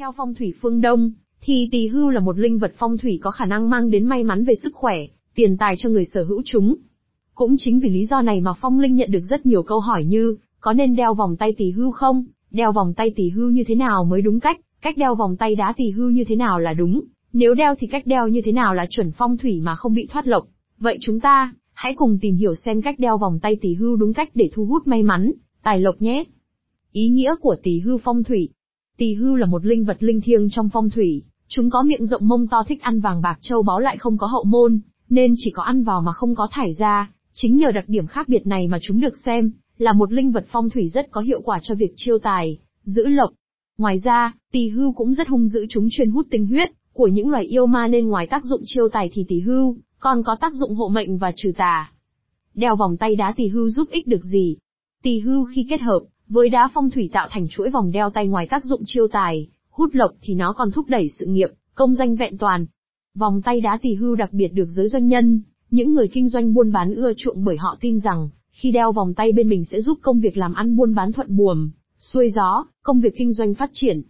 Theo phong thủy phương Đông, thì tỳ hưu là một linh vật phong thủy có khả năng mang đến may mắn về sức khỏe, tiền tài cho người sở hữu chúng. Cũng chính vì lý do này mà phong linh nhận được rất nhiều câu hỏi như, có nên đeo vòng tay tỳ hưu không? Đeo vòng tay tỳ hưu như thế nào mới đúng cách? Cách đeo vòng tay đá tỳ hưu như thế nào là đúng? Nếu đeo thì cách đeo như thế nào là chuẩn phong thủy mà không bị thoát lộc? Vậy chúng ta, hãy cùng tìm hiểu xem cách đeo vòng tay tỳ hưu đúng cách để thu hút may mắn, tài lộc nhé. Ý nghĩa của tỳ hưu phong thủy. Tỳ hưu là một linh vật linh thiêng trong phong thủy, chúng có miệng rộng mông to thích ăn vàng bạc châu báu lại không có hậu môn, nên chỉ có ăn vào mà không có thải ra. Chính nhờ đặc điểm khác biệt này mà chúng được xem là một linh vật phong thủy rất có hiệu quả cho việc chiêu tài, giữ lộc. Ngoài ra, tỳ hưu cũng rất hung dữ chúng chuyên hút tinh huyết của những loài yêu ma nên ngoài tác dụng chiêu tài thì tỳ hưu còn có tác dụng hộ mệnh và trừ tà. Đeo vòng tay đá tỳ hưu giúp ích được gì? Tỳ hưu khi kết hợp với đá phong thủy tạo thành chuỗi vòng đeo tay ngoài tác dụng chiêu tài, hút lộc thì nó còn thúc đẩy sự nghiệp, công danh vẹn toàn. Vòng tay đá tỳ hưu đặc biệt được giới doanh nhân, những người kinh doanh buôn bán ưa chuộng bởi họ tin rằng, khi đeo vòng tay bên mình sẽ giúp công việc làm ăn buôn bán thuận buồm, xuôi gió, công việc kinh doanh phát triển.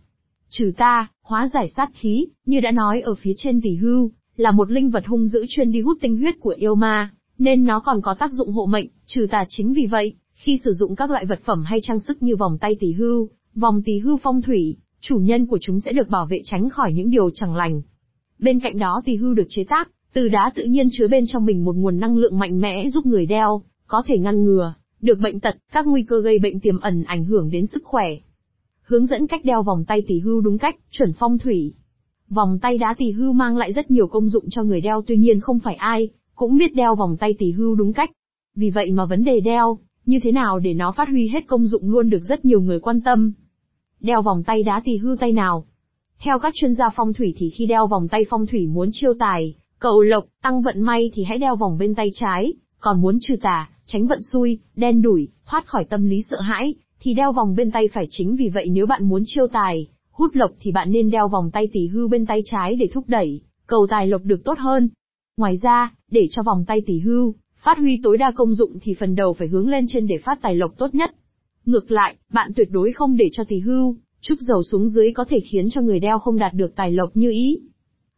Trừ ta, hóa giải sát khí, như đã nói ở phía trên tỷ hưu, là một linh vật hung dữ chuyên đi hút tinh huyết của yêu ma, nên nó còn có tác dụng hộ mệnh, trừ tà chính vì vậy, khi sử dụng các loại vật phẩm hay trang sức như vòng tay tỷ hưu, vòng tỷ hưu phong thủy, chủ nhân của chúng sẽ được bảo vệ tránh khỏi những điều chẳng lành. Bên cạnh đó tỷ hưu được chế tác, từ đá tự nhiên chứa bên trong mình một nguồn năng lượng mạnh mẽ giúp người đeo, có thể ngăn ngừa, được bệnh tật, các nguy cơ gây bệnh tiềm ẩn ảnh hưởng đến sức khỏe. Hướng dẫn cách đeo vòng tay tỷ hưu đúng cách, chuẩn phong thủy. Vòng tay đá tỷ hưu mang lại rất nhiều công dụng cho người đeo tuy nhiên không phải ai, cũng biết đeo vòng tay tỷ hưu đúng cách. Vì vậy mà vấn đề đeo, như thế nào để nó phát huy hết công dụng luôn được rất nhiều người quan tâm. Đeo vòng tay đá thì hư tay nào? Theo các chuyên gia phong thủy thì khi đeo vòng tay phong thủy muốn chiêu tài, cầu lộc, tăng vận may thì hãy đeo vòng bên tay trái, còn muốn trừ tà, tránh vận xui, đen đủi, thoát khỏi tâm lý sợ hãi, thì đeo vòng bên tay phải chính vì vậy nếu bạn muốn chiêu tài, hút lộc thì bạn nên đeo vòng tay tỷ hư bên tay trái để thúc đẩy, cầu tài lộc được tốt hơn. Ngoài ra, để cho vòng tay tỷ hưu, phát huy tối đa công dụng thì phần đầu phải hướng lên trên để phát tài lộc tốt nhất. Ngược lại, bạn tuyệt đối không để cho tỳ hưu, trúc dầu xuống dưới có thể khiến cho người đeo không đạt được tài lộc như ý.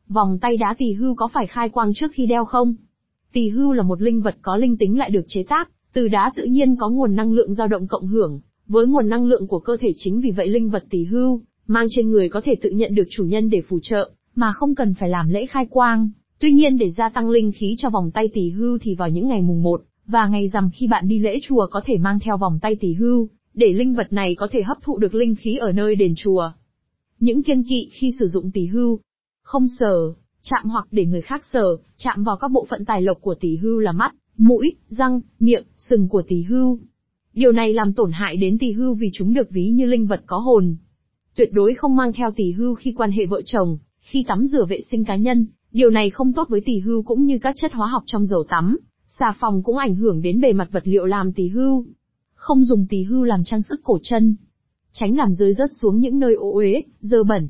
Vòng tay đá tỳ hưu có phải khai quang trước khi đeo không? Tỳ hưu là một linh vật có linh tính lại được chế tác, từ đá tự nhiên có nguồn năng lượng dao động cộng hưởng, với nguồn năng lượng của cơ thể chính vì vậy linh vật tỳ hưu, mang trên người có thể tự nhận được chủ nhân để phù trợ, mà không cần phải làm lễ khai quang. Tuy nhiên để gia tăng linh khí cho vòng tay tỷ hưu thì vào những ngày mùng 1, và ngày rằm khi bạn đi lễ chùa có thể mang theo vòng tay tỷ hưu, để linh vật này có thể hấp thụ được linh khí ở nơi đền chùa. Những kiên kỵ khi sử dụng tỷ hưu. Không sờ, chạm hoặc để người khác sờ, chạm vào các bộ phận tài lộc của tỷ hưu là mắt, mũi, răng, miệng, sừng của tỷ hưu. Điều này làm tổn hại đến tỷ hưu vì chúng được ví như linh vật có hồn. Tuyệt đối không mang theo tỷ hưu khi quan hệ vợ chồng, khi tắm rửa vệ sinh cá nhân, điều này không tốt với tỷ hưu cũng như các chất hóa học trong dầu tắm, xà phòng cũng ảnh hưởng đến bề mặt vật liệu làm tỷ hưu. Không dùng tỷ hưu làm trang sức cổ chân. Tránh làm rơi rớt xuống những nơi ô uế, dơ bẩn.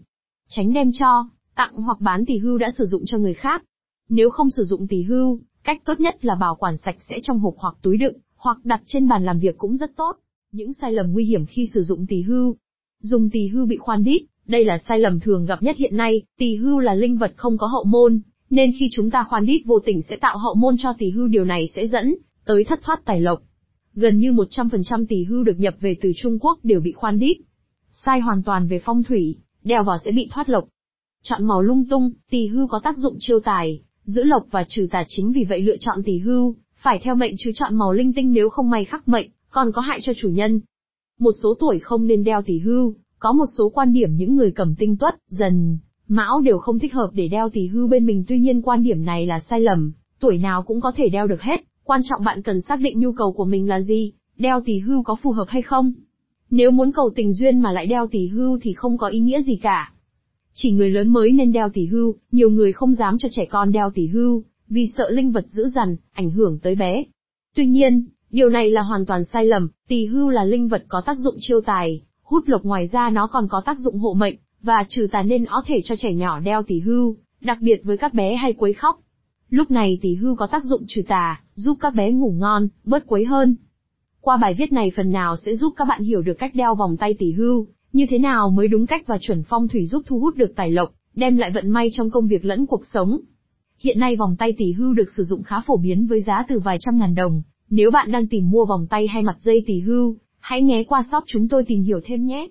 Tránh đem cho, tặng hoặc bán tỷ hưu đã sử dụng cho người khác. Nếu không sử dụng tỷ hưu, cách tốt nhất là bảo quản sạch sẽ trong hộp hoặc túi đựng, hoặc đặt trên bàn làm việc cũng rất tốt. Những sai lầm nguy hiểm khi sử dụng tỷ hưu. Dùng tỷ hưu bị khoan đít, đây là sai lầm thường gặp nhất hiện nay, tỷ hưu là linh vật không có hậu môn, nên khi chúng ta khoan đít vô tình sẽ tạo hậu môn cho tỷ hưu điều này sẽ dẫn tới thất thoát tài lộc. Gần như 100% tỷ hưu được nhập về từ Trung Quốc đều bị khoan đít. Sai hoàn toàn về phong thủy, đeo vào sẽ bị thoát lộc. Chọn màu lung tung, tỷ hưu có tác dụng chiêu tài, giữ lộc và trừ tà chính vì vậy lựa chọn tỷ hưu, phải theo mệnh chứ chọn màu linh tinh nếu không may khắc mệnh, còn có hại cho chủ nhân. Một số tuổi không nên đeo tỷ hưu, có một số quan điểm những người cầm tinh tuất, dần, mão đều không thích hợp để đeo tỷ hưu bên mình tuy nhiên quan điểm này là sai lầm, tuổi nào cũng có thể đeo được hết, quan trọng bạn cần xác định nhu cầu của mình là gì, đeo tỷ hưu có phù hợp hay không. Nếu muốn cầu tình duyên mà lại đeo tỷ hưu thì không có ý nghĩa gì cả. Chỉ người lớn mới nên đeo tỷ hưu, nhiều người không dám cho trẻ con đeo tỷ hưu, vì sợ linh vật dữ dằn, ảnh hưởng tới bé. Tuy nhiên, điều này là hoàn toàn sai lầm, tỷ hưu là linh vật có tác dụng chiêu tài, Hút lộc ngoài ra nó còn có tác dụng hộ mệnh, và trừ tà nên có thể cho trẻ nhỏ đeo tỷ hưu, đặc biệt với các bé hay quấy khóc. Lúc này tỷ hưu có tác dụng trừ tà, giúp các bé ngủ ngon, bớt quấy hơn. Qua bài viết này phần nào sẽ giúp các bạn hiểu được cách đeo vòng tay tỷ hưu, như thế nào mới đúng cách và chuẩn phong thủy giúp thu hút được tài lộc, đem lại vận may trong công việc lẫn cuộc sống. Hiện nay vòng tay tỷ hưu được sử dụng khá phổ biến với giá từ vài trăm ngàn đồng. Nếu bạn đang tìm mua vòng tay hay mặt dây tỷ hưu, Hãy ghé qua shop chúng tôi tìm hiểu thêm nhé.